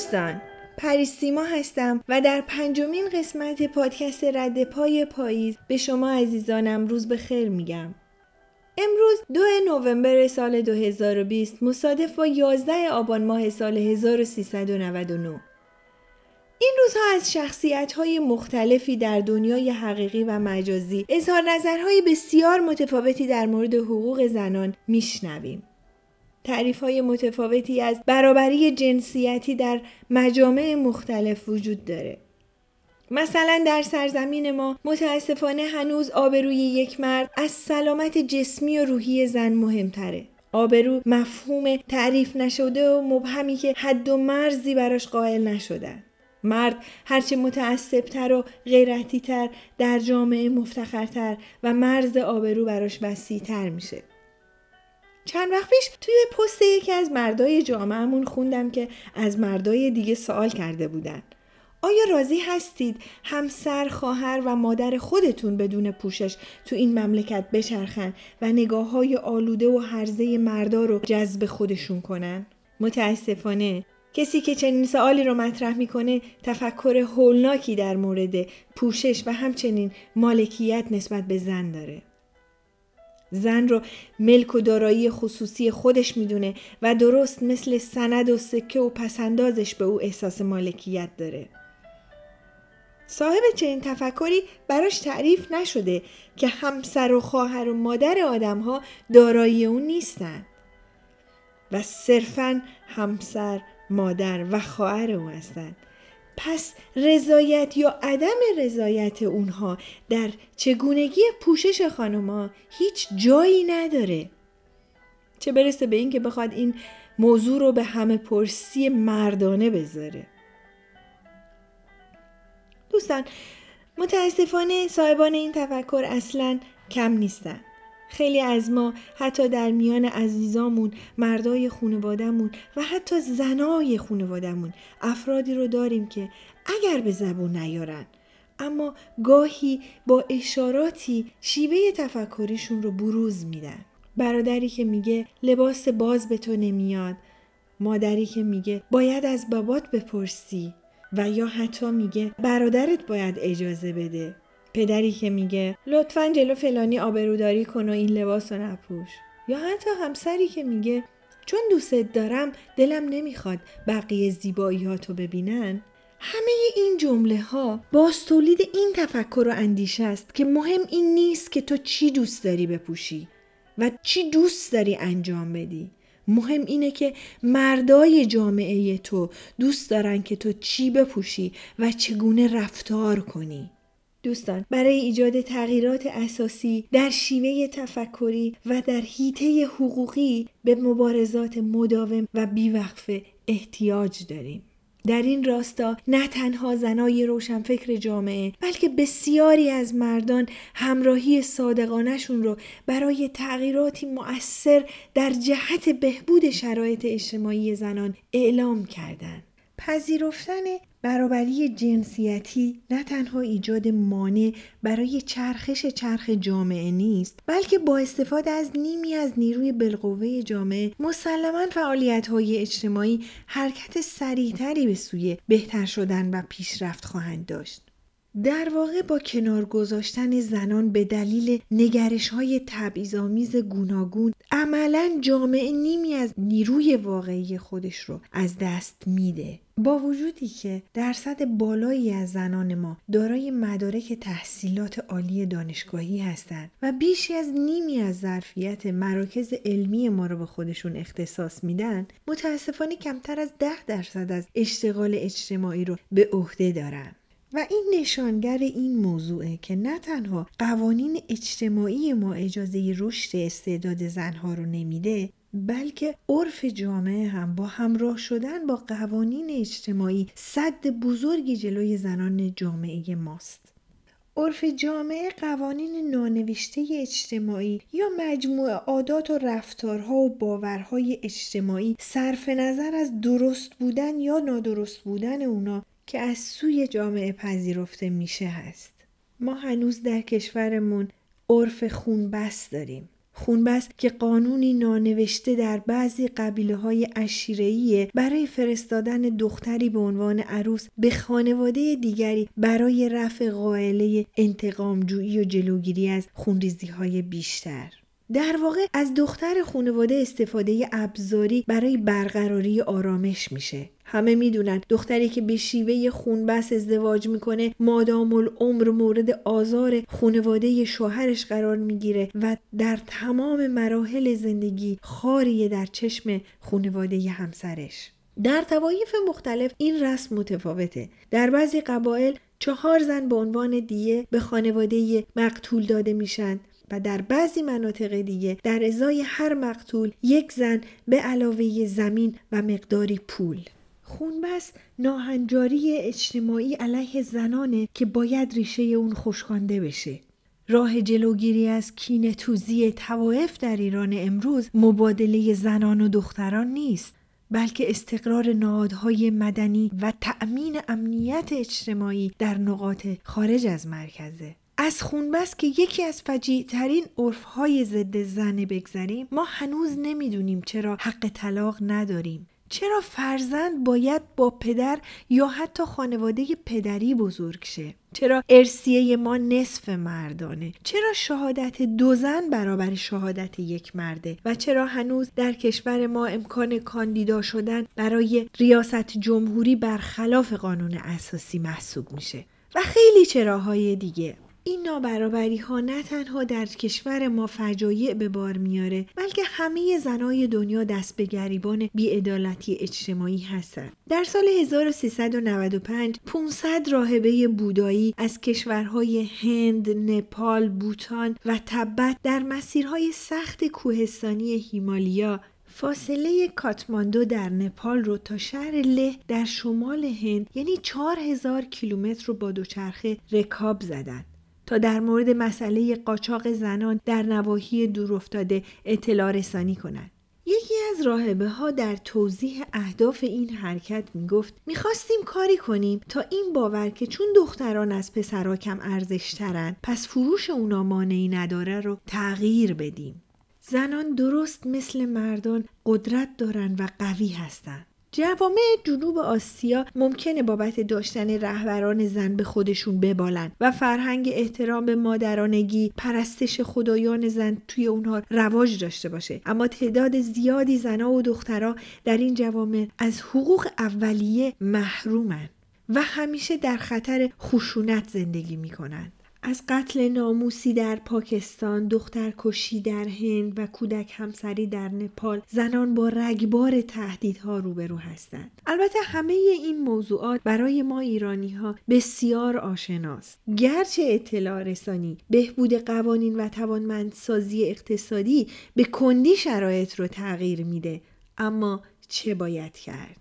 دوستان پریسیما هستم و در پنجمین قسمت پادکست رد پای پاییز به شما عزیزانم روز به خیر میگم امروز دو نوامبر سال 2020 مصادف با 11 آبان ماه سال 1399 این روزها از شخصیت های مختلفی در دنیای حقیقی و مجازی اظهار نظرهای بسیار متفاوتی در مورد حقوق زنان میشنویم. تعریف های متفاوتی از برابری جنسیتی در مجامع مختلف وجود داره. مثلا در سرزمین ما متاسفانه هنوز آبروی یک مرد از سلامت جسمی و روحی زن مهمتره. آبرو مفهوم تعریف نشده و مبهمی که حد و مرزی براش قائل نشدن. مرد هرچه متعصبتر و غیرتیتر در جامعه مفتخرتر و مرز آبرو براش وسیعتر میشه. چند وقت پیش توی پست یکی از مردای جامعهمون خوندم که از مردای دیگه سوال کرده بودن. آیا راضی هستید همسر، خواهر و مادر خودتون بدون پوشش تو این مملکت بچرخن و نگاه های آلوده و حرزه مردا رو جذب خودشون کنن؟ متاسفانه کسی که چنین سوالی رو مطرح می‌کنه تفکر هولناکی در مورد پوشش و همچنین مالکیت نسبت به زن داره. زن رو ملک و دارایی خصوصی خودش می‌دونه و درست مثل سند و سکه و پسندازش به او احساس مالکیت داره. صاحب چنین تفکری براش تعریف نشده که همسر و خواهر و مادر آدم ها دارایی اون نیستن و صرفا همسر مادر و خواهر او هستند پس رضایت یا عدم رضایت اونها در چگونگی پوشش خانوما هیچ جایی نداره. چه برسه به اینکه بخواد این موضوع رو به همه پرسی مردانه بذاره. دوستان متاسفانه صاحبان این تفکر اصلا کم نیستن. خیلی از ما حتی در میان عزیزامون مردای خانوادهمون و حتی زنای خانوادهمون افرادی رو داریم که اگر به زبون نیارن اما گاهی با اشاراتی شیوه تفکریشون رو بروز میدن. برادری که میگه لباس باز به تو نمیاد مادری که میگه باید از بابات بپرسی و یا حتی میگه برادرت باید اجازه بده. پدری که میگه لطفا جلو فلانی آبروداری کن و این لباس رو نپوش. یا حتی همسری که میگه چون دوستت دارم دلم نمی‌خواد بقیه زیبایی ها تو ببینن. همه این جمله ها باز تولید این تفکر و اندیشه است که مهم این نیست که تو چی دوست داری بپوشی و چی دوست داری انجام بدی. مهم اینه که مردای جامعه تو دوست دارن که تو چی بپوشی و چگونه رفتار کنی. دوستان برای ایجاد تغییرات اساسی در شیوه تفکری و در حیطه حقوقی به مبارزات مداوم و بیوقفه احتیاج داریم. در این راستا نه تنها زنای روشنفکر جامعه بلکه بسیاری از مردان همراهی صادقانشون رو برای تغییراتی مؤثر در جهت بهبود شرایط اجتماعی زنان اعلام کردند. پذیرفتن برابری جنسیتی نه تنها ایجاد مانع برای چرخش چرخ جامعه نیست بلکه با استفاده از نیمی از نیروی بالقوه جامعه مسلما فعالیت های اجتماعی حرکت سریعتری به سوی بهتر شدن و پیشرفت خواهند داشت. در واقع با کنار گذاشتن زنان به دلیل نگرش های تبعیض‌آمیز گوناگون عملا جامعه نیمی از نیروی واقعی خودش رو از دست میده. با وجودی که درصد بالایی از زنان ما دارای مدارک تحصیلات عالی دانشگاهی هستند و بیشی از نیمی از ظرفیت مراکز علمی ما رو به خودشون اختصاص میدن متاسفانه کمتر از ده درصد از اشتغال اجتماعی رو به عهده دارن. و این نشانگر این موضوعه که نه تنها قوانین اجتماعی ما اجازه رشد استعداد زنها رو نمیده بلکه عرف جامعه هم با همراه شدن با قوانین اجتماعی صد بزرگی جلوی زنان جامعه ماست. عرف جامعه قوانین نانوشته اجتماعی یا مجموعه عادات و رفتارها و باورهای اجتماعی صرف نظر از درست بودن یا نادرست بودن اونا که از سوی جامعه پذیرفته میشه هست. ما هنوز در کشورمون عرف خونبست داریم. خونبس که قانونی نانوشته در بعضی قبیله های اشیرهیه برای فرستادن دختری به عنوان عروس به خانواده دیگری برای رفع قائله انتقامجویی و جلوگیری از خونریزی های بیشتر. در واقع از دختر خانواده استفاده ابزاری برای برقراری آرامش میشه. همه می‌دونن دختری که به شیوه خونبس ازدواج می‌کنه مادام العمر مورد آزار خانواده شوهرش قرار می‌گیره و در تمام مراحل زندگی خاریه در چشم خانواده همسرش. در توایف مختلف این رسم متفاوته. در بعضی قبایل چهار زن به عنوان دیه به خانواده مقتول داده میشن. و در بعضی مناطق دیگه در ازای هر مقتول یک زن به علاوه زمین و مقداری پول. خونبس ناهنجاری اجتماعی علیه زنانه که باید ریشه اون خوشخوانده بشه. راه جلوگیری از کین توزی توائف در ایران امروز مبادله زنان و دختران نیست بلکه استقرار نهادهای مدنی و تأمین امنیت اجتماعی در نقاط خارج از مرکزه. از خونبس که یکی از فجیع ترین عرف های ضد زن بگذریم ما هنوز نمی‌دونیم چرا حق طلاق نداریم. چرا فرزند باید با پدر یا حتی خانواده پدری بزرگ شه؟ چرا ارسیه ما نصف مردانه؟ چرا شهادت دو زن برابر شهادت یک مرده؟ و چرا هنوز در کشور ما امکان کاندیدا شدن برای ریاست جمهوری برخلاف قانون اساسی محسوب میشه؟ و خیلی چراهای دیگه. این نابرابری ها نه تنها در کشور ما فجایع به بار میاره بلکه همه زنای دنیا دست به گریبان بیعدالتی اجتماعی هستند. در سال 1395 500 راهبه بودایی از کشورهای هند، نپال، بوتان و تبت در مسیرهای سخت کوهستانی هیمالیا فاصله کاتماندو در نپال رو تا شهر له در شمال هند یعنی 4000 کیلومتر رو با دوچرخه رکاب زدند. تا در مورد مسئله قاچاق زنان در نواحی دورافتاده اطلاع رسانی کنند. یکی از راهبه ها در توضیح اهداف این حرکت می گفت می‌خواستیم کاری کنیم تا این باور که چون دختران از پسرها کم ارزشترن پس فروش اونا مانعی نداره رو تغییر بدیم. زنان درست مثل مردان قدرت دارن و قوی هستند. جوامع جنوب آسیا ممکنه بابت داشتن رهبران زن به خودشون ببالن و فرهنگ احترام به مادرانگی پرستش خدایان زن توی اونها رواج داشته باشه. اما تعداد زیادی زنها و دخترها در این جوامع از حقوق اولیه محرومن و همیشه در خطر خشونت زندگی می‌کنن. از قتل ناموسی در پاکستان، دخترکشی در هند و کودک همسری در نپال زنان با رگبار تهدیدها روبرو هستند. البته همه این موضوعات برای ما ایرانی ها بسیار آشناست. گرچه اطلاع رسانی، بهبود قوانین و توانمندسازی اقتصادی به کندی شرایط رو تغییر میده، اما چه باید کرد؟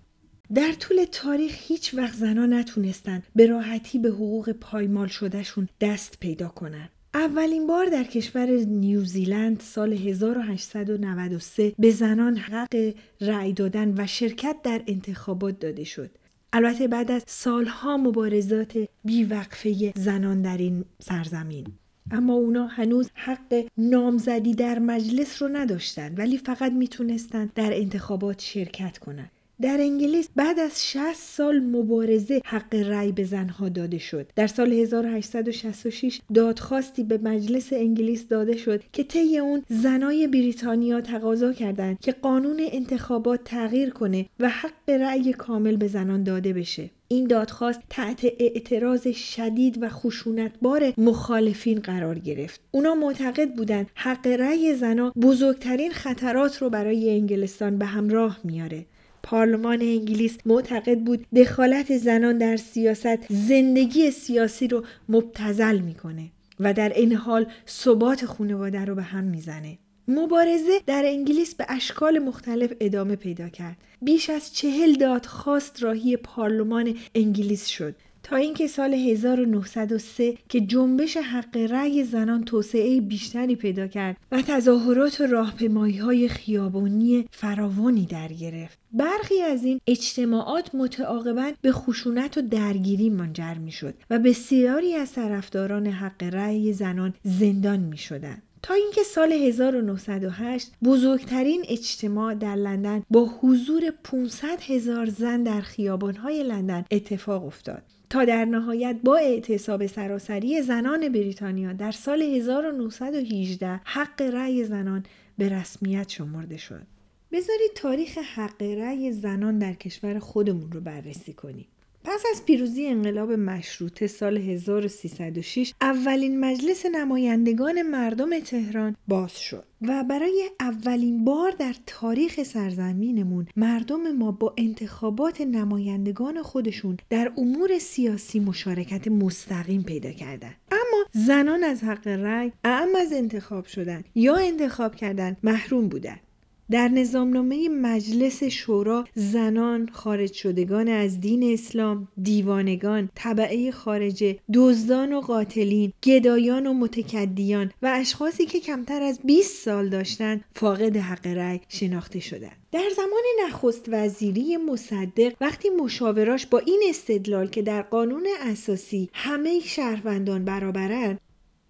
در طول تاریخ هیچ وقت زنها نتونستن به راحتی به حقوق پایمال شدهشون دست پیدا کنن. اولین بار در کشور نیوزیلند سال 1893 به زنان حق رأی دادن و شرکت در انتخابات داده شد. البته بعد از سالها مبارزات بیوقفه زنان در این سرزمین. اما اونا هنوز حق نامزدی در مجلس رو نداشتند ولی فقط می‌تونستند در انتخابات شرکت کنند. در انگلیس بعد از 60 سال مبارزه حق رأی به زنها داده شد. در سال 1866 دادخواستی به مجلس انگلیس داده شد که طی اون زنای بریتانیا تقاضا کردند که قانون انتخابات تغییر کنه و حق رأی کامل به زنان داده بشه. این دادخواست تحت اعتراض شدید و خشونتبار مخالفین قرار گرفت. اونا معتقد بودند حق رأی زنان بزرگترین خطرات رو برای انگلستان به همراه میاره. پارلمان انگلیس معتقد بود دخالت زنان در سیاست زندگی سیاسی رو مبتزل می‌کنه و در این حال ثبات خانواده رو به هم می‌زنه. مبارزه در انگلیس به اشکال مختلف ادامه پیدا کرد. بیش از چهل دادخواست راهی پارلمان انگلیس شد. تا اینکه سال 1903 که جنبش حق رأی زنان توسعه بیشتری پیدا کرد و تظاهرات و راهپیمایی های خیابانی فراوانی در گرفت. برخی از این اجتماعات متعاقبا به خشونت و درگیری منجر می شد و بسیاری از طرفداران حق رأی زنان زندان می شدن. تا اینکه سال 1908 بزرگترین اجتماع در لندن با حضور 500 هزار زن در خیابانهای لندن اتفاق افتاد تا در نهایت با اعتصاب سراسری زنان بریتانیا در سال 1918 حق رأی زنان به رسمیت شمرده شد. بذارید تاریخ حق رأی زنان در کشور خودمون رو بررسی کنیم. پس از پیروزی انقلاب مشروطه سال 1306 اولین مجلس نمایندگان مردم تهران باز شد و برای اولین بار در تاریخ سرزمینمون مردم ما با انتخابات نمایندگان خودشون در امور سیاسی مشارکت مستقیم پیدا کردند اما زنان از حق رأی اعم از انتخاب شدن یا انتخاب کردن محروم بودند در نظامنامه مجلس شورا زنان خارج شدگان از دین اسلام دیوانگان طبعه خارجه دزدان و قاتلین گدایان و متکدیان و اشخاصی که کمتر از 20 سال داشتند فاقد حق رأی شناخته شدند در زمان نخست وزیری مصدق وقتی مشاوراش با این استدلال که در قانون اساسی همه شهروندان برابرند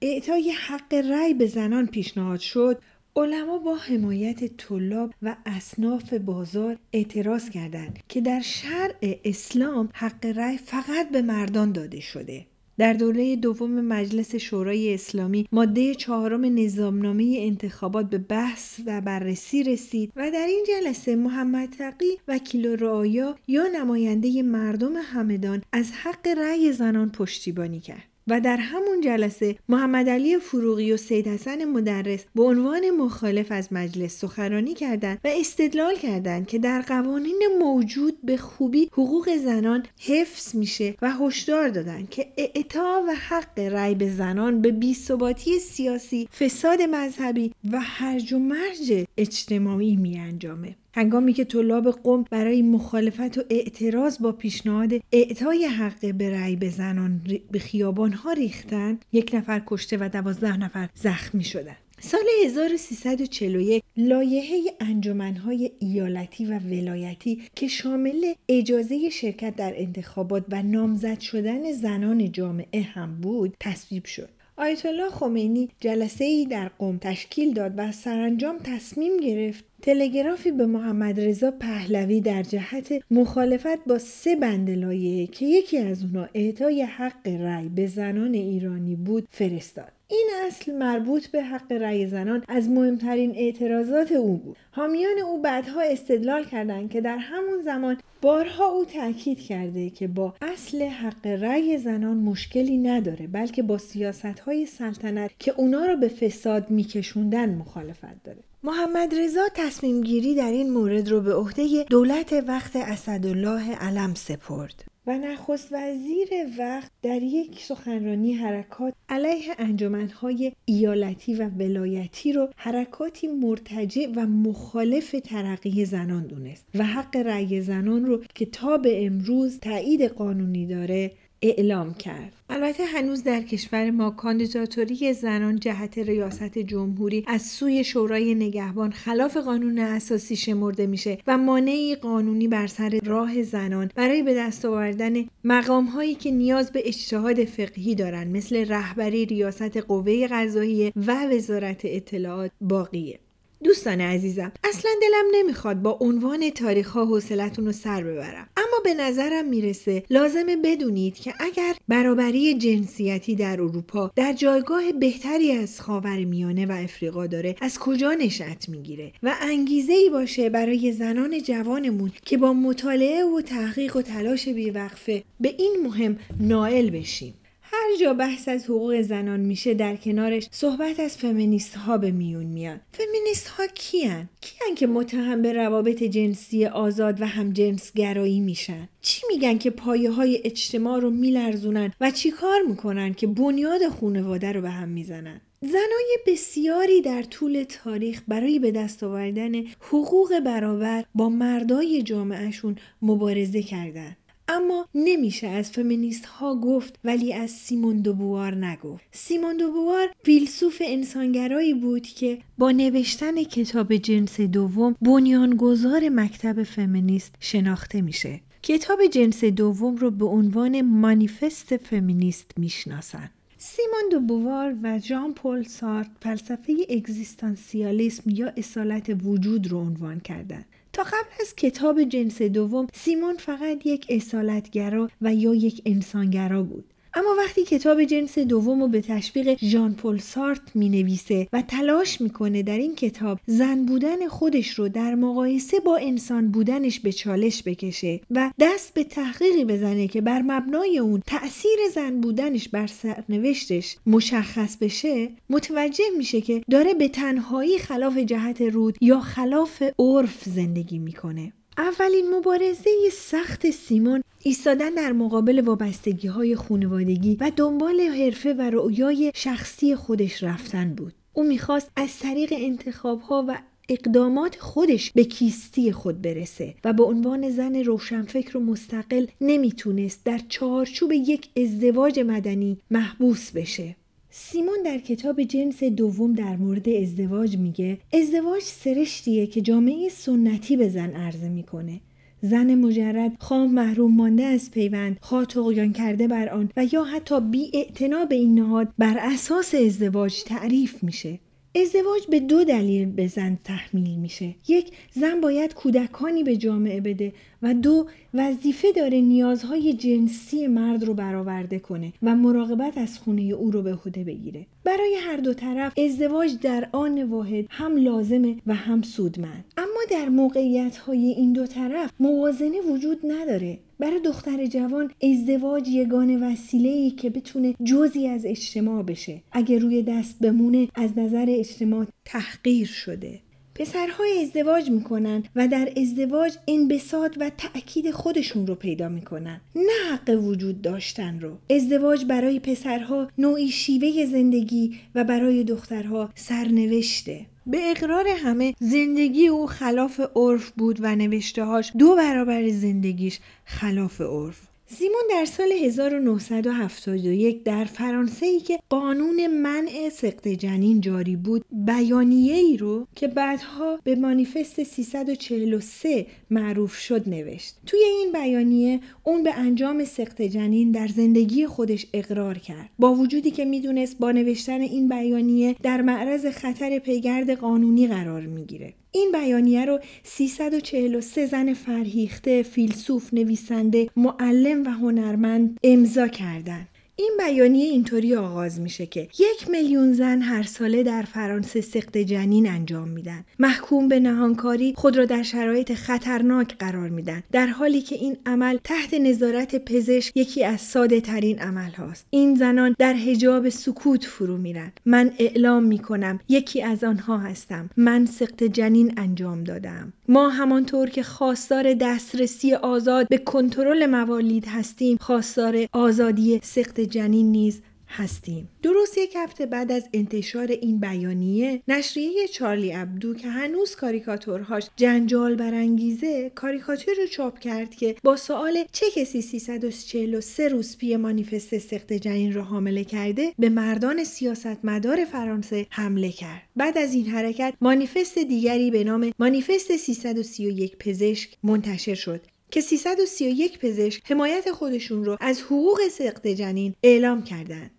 اعطای حق رأی به زنان پیشنهاد شد. علما با حمایت طلاب و اصناف بازار اعتراض کردند که در شرع اسلام حق رأی فقط به مردان داده شده. در دوره دوم مجلس شورای اسلامی ماده چهارم نظامنامه انتخابات به بحث و بررسی رسید و در این جلسه محمد تقی وکیل رعایا یا نماینده مردم همدان از حق رأی زنان پشتیبانی کرد. و در همون جلسه محمد علی فروغی و سید حسن مدرس به عنوان مخالف از مجلس سخنرانی کردند و استدلال کردند که در قوانین موجود به خوبی حقوق زنان حفظ میشه و هشدار دادند که اعطا و حق رأی به زنان به بیثباتی سیاسی فساد مذهبی و هرج و مرج اجتماعی می انجامه. هنگامی که طلاب قوم برای مخالفت و اعتراض با پیشنهاد اعطای حق به رأی به زنان به خیابان ها ریختند یک نفر کشته و دوازده نفر زخمی شدند سال 1341 لایحه انجمنهای ایالتی و ولایتی که شامل اجازه شرکت در انتخابات و نامزد شدن زنان جامعه هم بود تصویب شد. آیت الله خمینی جلسه ای در قوم تشکیل داد و سرانجام تصمیم گرفت تلگرافی به محمد رضا پهلوی در جهت مخالفت با سه بند لایه که یکی از اونا اعطای حق رأی به زنان ایرانی بود فرستاد. این اصل مربوط به حق رأی زنان از مهمترین اعتراضات او بود. حامیان او بعدها استدلال کردند که در همون زمان بارها او تاکید کرده که با اصل حق رأی زنان مشکلی نداره بلکه با سیاست های سلطنت که اونا رو به فساد میکشوندن مخالفت داره. محمد رضا تصمیم گیری در این مورد رو به عهده دولت وقت اسدالله علم سپرد و نخست وزیر وقت در یک سخنرانی حرکات علیه انجمنهای ایالتی و ولایتی رو حرکاتی مرتجع و مخالف ترقی زنان دونست و حق رأی زنان رو که تا به امروز تایید قانونی داره اعلام کرد. البته هنوز در کشور ما کاندیداتوری زنان جهت ریاست جمهوری از سوی شورای نگهبان خلاف قانون اساسی شمرده میشه و مانعی قانونی بر سر راه زنان برای به دست آوردن مقام هایی که نیاز به اجتهاد فقهی دارن مثل رهبری ریاست قوه قضاییه و وزارت اطلاعات باقیه. دوستان عزیزم اصلا دلم نمی‌خواد با عنوان تاریخ ها حوصلتون رو سر ببرم. به نظرم می‌رسه. لازمه بدونید که اگر برابری جنسیتی در اروپا در جایگاه بهتری از خاور میانه و افریقا داره از کجا نشأت می‌گیره؟ و انگیزه ای باشه برای زنان جوانمون که با مطالعه و تحقیق و تلاش بیوقفه به این مهم نائل بشیم. جا بحث از حقوق زنان میشه در کنارش صحبت از فمینیست ها به میون میاد فمینیست ها کیان؟ کیان که متهم به روابط جنسی آزاد و هم جنس گرایی میشن؟ چی میگن که پایه های اجتماع رو میلرزونن و چی کار می‌کنن که بنیاد خونواده رو به هم می‌زنن؟ زنای بسیاری در طول تاریخ برای به دست آوردن حقوق برابر با مردای جامعهشون مبارزه کردند. اما نمیشه از فمینیست ها گفت ولی از سیمون دوبوار نگفت. سیمون دوبوار فیلسوف انسانگرایی بود که با نوشتن کتاب جنس دوم بنیانگذار مکتب فمینیست شناخته میشه. کتاب جنس دوم رو به عنوان مانیفست فمینیست می‌شناسن. سیمون دو بووار و ژان پل سارت فلسفه اگزیستانسیالیسم یا اصالت وجود رو عنوان کردند. تا قبل از کتاب جنس دوم سیمون فقط یک اصالتگرا و یا یک انسانگرا بود. اما وقتی کتاب جنس دوم رو به تشویق ژان پل سارت می نویسه و تلاش می‌کنه در این کتاب زن بودن خودش رو در مقایسه با انسان بودنش به چالش بکشه و دست به تحقیقی بزنه که بر مبنای اون تأثیر زن بودنش بر سرنوشتش مشخص بشه متوجه میشه که داره به تنهایی خلاف جهت رود یا خلاف عرف زندگی می‌کنه. اولین مبارزه سخت سیمون ایستادن در مقابل وابستگی های خانوادگی و دنبال حرفه و رؤیای شخصی خودش رفتن بود. او می‌خواست از طریق انتخاب ها و اقدامات خودش به کیستی خود برسه و به عنوان زن روشنفکر و مستقل نمی‌تونست در چارچوب یک ازدواج مدنی محبوس بشه. سیمون در کتاب جنس دوم در مورد ازدواج میگه ازدواج سرشتیه که جامعه سنتی به زن عرضه می‌کنه. زن مجرد خام محروم مانده از پیوند خواه تقیان کرده بر آن و یا حتی بی به این نهاد بر اساس ازدواج تعریف میشه. ازدواج به دو دلیل به زن تحمیل میشه. یک زن باید کودکانی به جامعه بده و دو وظیفه داره نیازهای جنسی مرد رو برآورده کنه و مراقبت از خونه او رو به عهده بگیره. برای هر دو طرف ازدواج در آن واحد هم لازمه و هم سودمند. اما در موقعیت های این دو طرف موازنه وجود نداره. برای دختر جوان ازدواج یگانه وسیله ای که بتونه جزی از اجتماع بشه. اگه روی دست بمونه از نظر اجتماع تحقیر شده. پسرها ازدواج می‌کنن و در ازدواج انبساط و تأکید خودشون رو پیدا می‌کنن. نه حق وجود داشتن رو. ازدواج برای پسرها نوعی شیوه زندگی و برای دخترها سرنوشته. به اقرار همه زندگی او خلاف عرف بود و نوشتههاش دو برابر زندگیش خلاف عرف. سیمون در سال 1971 در فرانسه ای که قانون منع سقط جنین جاری بود بیانیه ای رو که بعدها به مانیفست 343 معروف شد نوشت. توی این بیانیه اون به انجام سقط جنین در زندگی خودش اقرار کرد. با وجودی که می‌دونست با نوشتن این بیانیه در معرض خطر پیگرد قانونی قرار می‌گیره. این بیانیه رو 343 زن فرهیخته، فیلسوف، نویسنده، معلم و هنرمند امضا کردند. این بیانیه اینطوری آغاز میشه که یک میلیون زن هر ساله در فرانسه سقط جنین انجام میدن. محکوم به نهانکاری خود را در شرایط خطرناک قرار میدن در حالی که این عمل تحت نظارت پزشک یکی از ساده ترین عمل هاست. این زنان در حجاب سکوت فرو میرن. من اعلام می‌کنم یکی از آنها هستم. من سقط جنین انجام دادم. ما همانطور که خواستار دسترسی آزاد به کنترل موالید هستیم خواستار آزادی سقط جنین نیز هستیم. درست یک هفته بعد از انتشار این بیانیه نشریه چارلی ابدو که هنوز کاریکاتورهاش جنجال برانگیزه کاریکاتور رو چاپ کرد که با سوال چه کسی 343 روز پی مانیفست سخت جنین را حامله کرده به مردان سیاستمدار فرانسه حمله کرد. بعد از این حرکت مانیفست دیگری به نام مانیفست 331 پزشک منتشر شد. که 331 پزشک حمایت خودشون رو از حقوق سقط جنین اعلام کردند.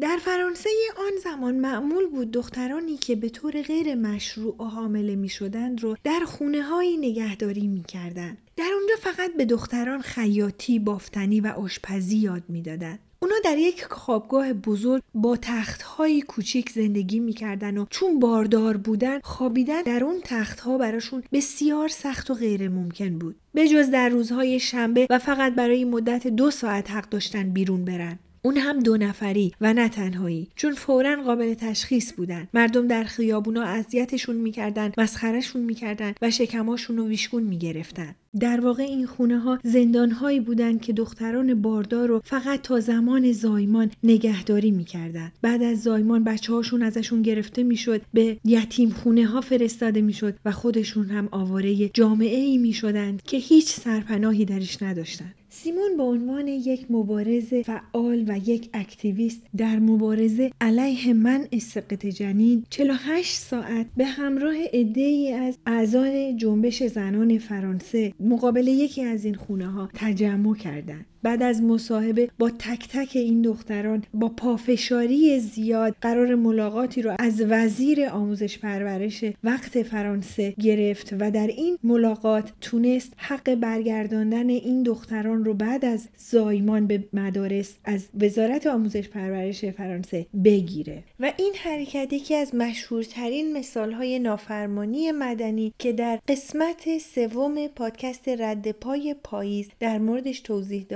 در فرانسه آن زمان معمول بود دخترانی که به طور غیر مشروع حامله می شدند رو در خونه هایی نگهداری می کردن. در اونجا فقط به دختران خیاطی، بافتنی و آشپزی یاد می‌دادند. اونا در یک خوابگاه بزرگ با تختهایی کوچیک زندگی می‌کردن و چون باردار بودن خوابیدن در اون تختها براشون بسیار سخت و غیر ممکن بود. جز در روزهای شنبه و فقط برای مدت دو ساعت حق داشتن بیرون برن. اون هم دو نفری و نه تنهایی چون فورا قابل تشخیص بودن مردم در خیابونا اذیتشون می‌کردن مسخرشون می‌کردن و شکماشون رو ویشکون می‌گرفتن در واقع این خونه ها زندان هایی بودند که دختران باردار رو فقط تا زمان زایمان نگهداری می‌کردند. بعد از زایمان بچه هاشون ازشون گرفته می‌شد به یتیم خونه ها فرستاده می‌شد و خودشون هم آواره جامعه ای می‌شدند که هیچ سرپناهی درش نداشتند. سیمون به عنوان یک مبارز فعال و یک اکتیویست در مبارزه علیه منع سقط جنین 48 ساعت به همراه عدهای از اعضای جنبش زنان فرانسه مقابل یکی از این خونه ها تجمع کردند. بعد از مصاحبه با تک تک این دختران با پافشاری زیاد قرار ملاقاتی رو از وزیر آموزش پرورش وقت فرانسه گرفت و در این ملاقات تونست حق برگرداندن این دختران رو بعد از زایمان به مدارس از وزارت آموزش پرورش فرانسه بگیره. و این حرکت یکی از مشهورترین مثالهای نافرمانی مدنی که در قسمت سوم پادکست رد پای پاییز در موردش توضیح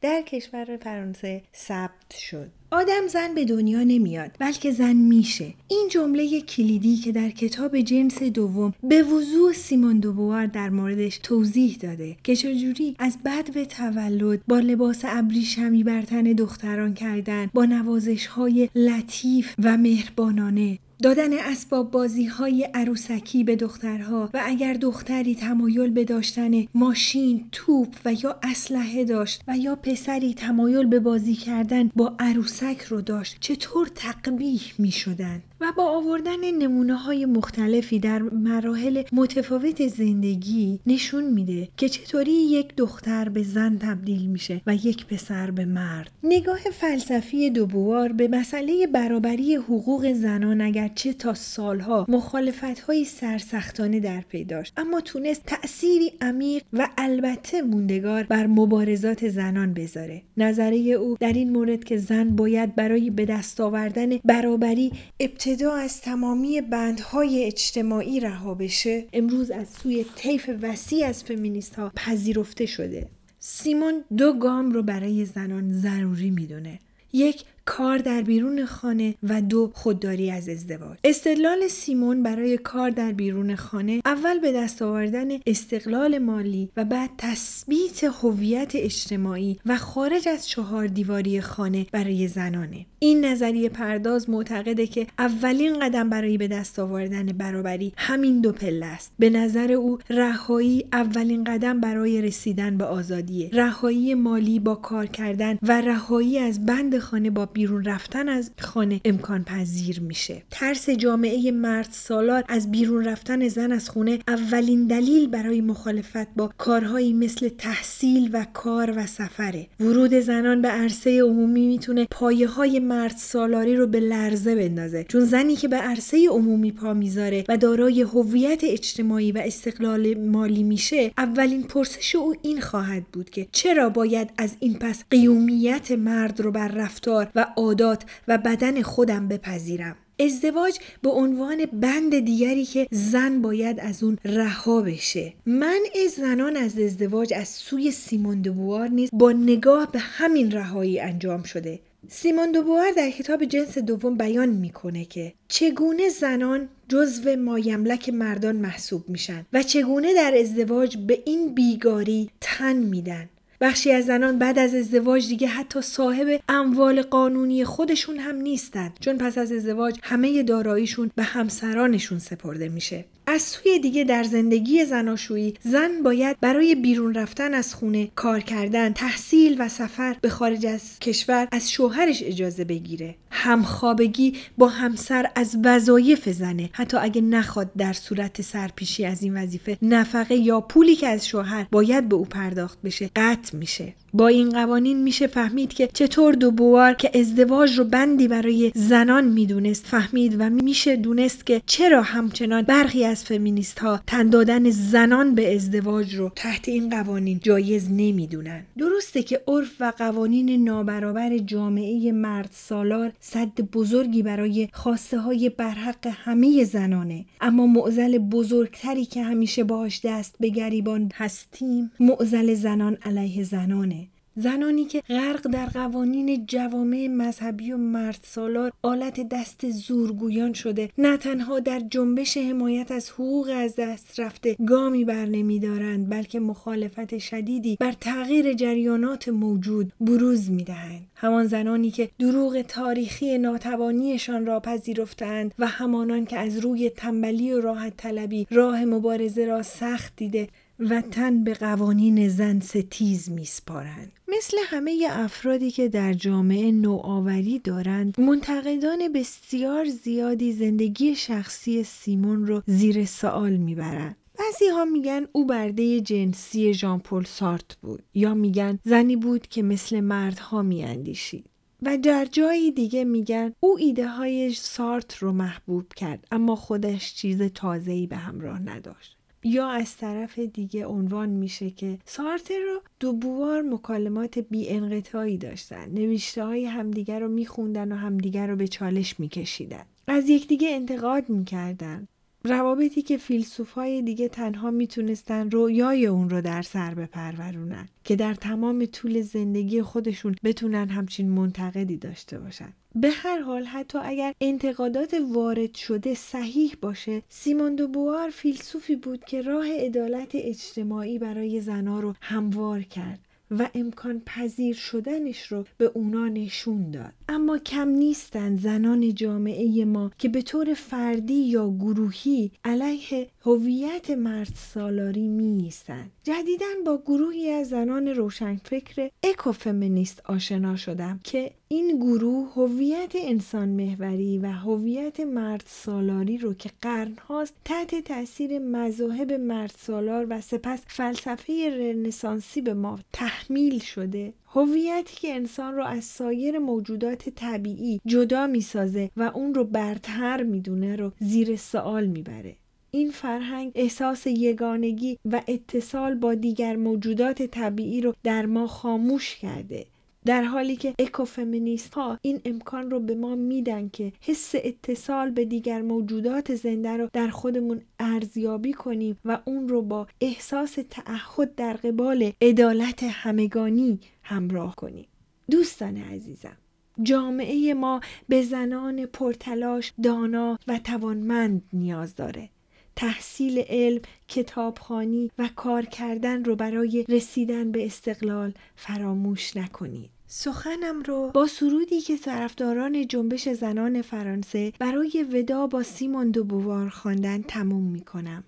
در کشور فرانسه ثبت شد. آدم زن به دنیا نمیاد بلکه زن میشه. این جمله کلیدی که در کتاب جنس دوم به وضوح سیمون دوبوار در موردش توضیح داده که چجوری از بد به تولد با لباس ابریشمی بر تن دختران کردن با نوازش های لطیف و مهربانانه دادن اسباب بازی های عروسکی به دخترها و اگر دختری تمایل به داشتن ماشین، توپ و یا اسلحه داشت و یا پسری تمایل به بازی کردن با عروسک رو داشت چطور تقبیح می شدن؟ و با آوردن نمونه های مختلفی در مراحل متفاوت زندگی نشون میده که چطوری یک دختر به زن تبدیل میشه و یک پسر به مرد نگاه فلسفی دوبوار به مسئله برابری حقوق زنان اگرچه تا سالها مخالفت های سرسختانه در پی داشت. اما تونست تأثیری عمیق و البته موندگار بر مبارزات زنان بذاره. نظریه او در این مورد که زن باید برای به دست آوردن برابری ابتدا از تمامی بندهای اجتماعی رها بشه امروز از سوی طیف وسیع از فمینیست ها پذیرفته شده. سیمون دو گام رو برای زنان ضروری می‌دونه. یک کار در بیرون خانه و دو خودداری از ازدواج. استدلال سیمون برای کار در بیرون خانه اول به دست آوردن استقلال مالی و بعد تثبیت هویت اجتماعی و خارج از چهار دیواری خانه برای زنانه. این نظریه پرداز معتقده که اولین قدم برای به دست آوردن برابری همین دو پله است. به نظر او رهایی اولین قدم برای رسیدن به آزادیه رهایی مالی با کار کردن و رهایی از بند خانه با بیرون رفتن از خانه امکان پذیر میشه. ترس جامعه مرد سالار از بیرون رفتن زن از خونه اولین دلیل برای مخالفت با کارهایی مثل تحصیل و کار و سفره. ورود زنان به عرصه عمومی می‌تونه پایه های مرد سالاری رو به لرزه بندازه. چون زنی که به عرصه عمومی پا می‌ذاره و دارای هویت اجتماعی و استقلال مالی میشه اولین پرسش او این خواهد بود که چرا باید از این پس قیومیت مرد رو بر رفتار و عادات و بدن خودم بپذیرم. ازدواج به عنوان بند دیگری که زن باید از اون رها بشه. منع زنان از ازدواج از سوی سیمون دوبوار نیست با نگاه به همین رهایی انجام شده. سیمون دوبوار در کتاب جنس دوم بیان می‌کنه که چگونه زنان جزو مایملک مردان محسوب میشن و چگونه در ازدواج به این بیگاری تن میدن. بخشی از زنان بعد از ازدواج دیگه حتی صاحب اموال قانونی خودشون هم نیستن. چون پس از ازدواج همه داراییشون به همسرانشون سپرده میشه. از سوی دیگه در زندگی زناشویی زن باید برای بیرون رفتن از خونه کار کردن تحصیل و سفر به خارج از کشور از شوهرش اجازه بگیره. همخوابگی با همسر از وظایف زنه. حتی اگه نخواد در صورت سرپیشی از این وظیفه نفقه یا پولی که از شوهر باید به او پرداخت بشه قطع میشه. با این قوانین میشه فهمید که چطور دوبوار که ازدواج رو بندی برای زنان می‌دونست فهمید و میشه دونست که چرا همچنان برخی از فمینیست ها تن دادن زنان به ازدواج رو تحت این قوانین جایز نمی‌دونن. درسته که عرف و قوانین نابرابر جامعه مرد سالار صد بزرگی برای خواسته های برحق همه زنانه اما معزل بزرگتری که همیشه باش دست به گریبان هستیم معزل زنان علیه زنانه. زنانی که غرق در قوانین جوامع مذهبی و مرد سالار آلت دست زورگویان شده نه تنها در جنبش حمایت از حقوق از دست رفته گامی بر نمی دارند بلکه مخالفت شدیدی بر تغییر جریانات موجود بروز می دهند. همان زنانی که دروغ تاریخی ناتوانیشان را پذیرفتند و همانان که از روی تنبلی و راحت طلبی راه مبارزه را سخت دیده و تن به قوانین زن ستیز میسپارند مثل همه افرادی که در جامعه نوآوری دارند منتقدان بسیار زیادی زندگی شخصی سیمون رو زیر سوال می‌برند بعضی ها میگن او برده جنسی ژان پل سارت بود. یا میگن زنی بود که مثل مردها میاندیشید و در جایی دیگه میگن او ایده های سارت رو محبوب کرد اما خودش چیز تازه‌ای به همراه نداشت. یا از طرف دیگه عنوان میشه که سارتر رو دوبوار مکالمات بی انقطاعی داشتن. نوشته های همدیگر رو میخوندن و همدیگر رو به چالش میکشیدن. از یکدیگه انتقاد می‌کردن. روابطی که فیلسوفای دیگه تنها می‌تونستن رویای اون رو در سر بپرورونن که در تمام طول زندگی خودشون بتونن همچین منتقدی داشته باشن. به هر حال حتی اگر انتقادات وارد شده صحیح باشه سیمون دوبوار فیلسوفی بود که راه عدالت اجتماعی برای زنا رو هموار کرد و امکان پذیر شدنش رو به اونا نشون داد. اما کم نیستند زنان جامعه ما که به طور فردی یا گروهی علیه هویت مرد سالاری می ایستند جدیدا با گروهی از زنان روشنفکر اکوفمینیست آشنا شدم که این گروه هویت انسان محوری و هویت مرد سالاری رو که قرن هاست تحت تاثیر مذاهب مرد سالار و سپس فلسفه رنسانسی به ما تحمیل شده هویتی که انسان رو از سایر موجودات طبیعی جدا می‌سازه و اون رو برتر می‌دونه رو زیر سوال می‌بره. این فرهنگ احساس یگانگی و اتصال با دیگر موجودات طبیعی رو در ما خاموش کرده. در حالی که اکوفمینیست ها این امکان رو به ما میدن که حس اتصال به دیگر موجودات زنده رو در خودمون ارزیابی کنیم و اون رو با احساس تعهد در قبال عدالت همگانی همراه کنیم دوستان عزیزم جامعه ما به زنان پرتلاش دانا و توانمند نیاز داره تحصیل علم، کتابخانی و کار کردن رو برای رسیدن به استقلال فراموش نکنید. سخنم رو با سرودی که طرفداران جنبش زنان فرانسه برای ودا با سیمون دو بووار خواندن تموم می کنم.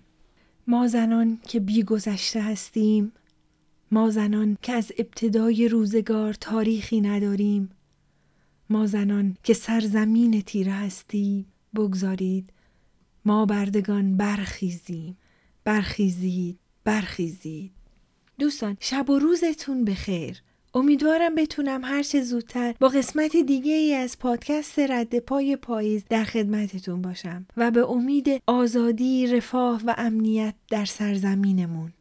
ما زنان که بی گذشته هستیم ما زنان که از ابتدای روزگار تاریخی نداریم. ما زنان که سرزمین تیره هستیم. بگذارید ما بردگان برخیزیم. برخیزید برخیزید. دوستان شب و روزتون بخیر. امیدوارم بتونم هرچه زودتر با قسمت دیگه ای از پادکست رد پای پاییز در خدمتتون باشم و به امید آزادی، رفاه و امنیت در سرزمینمون.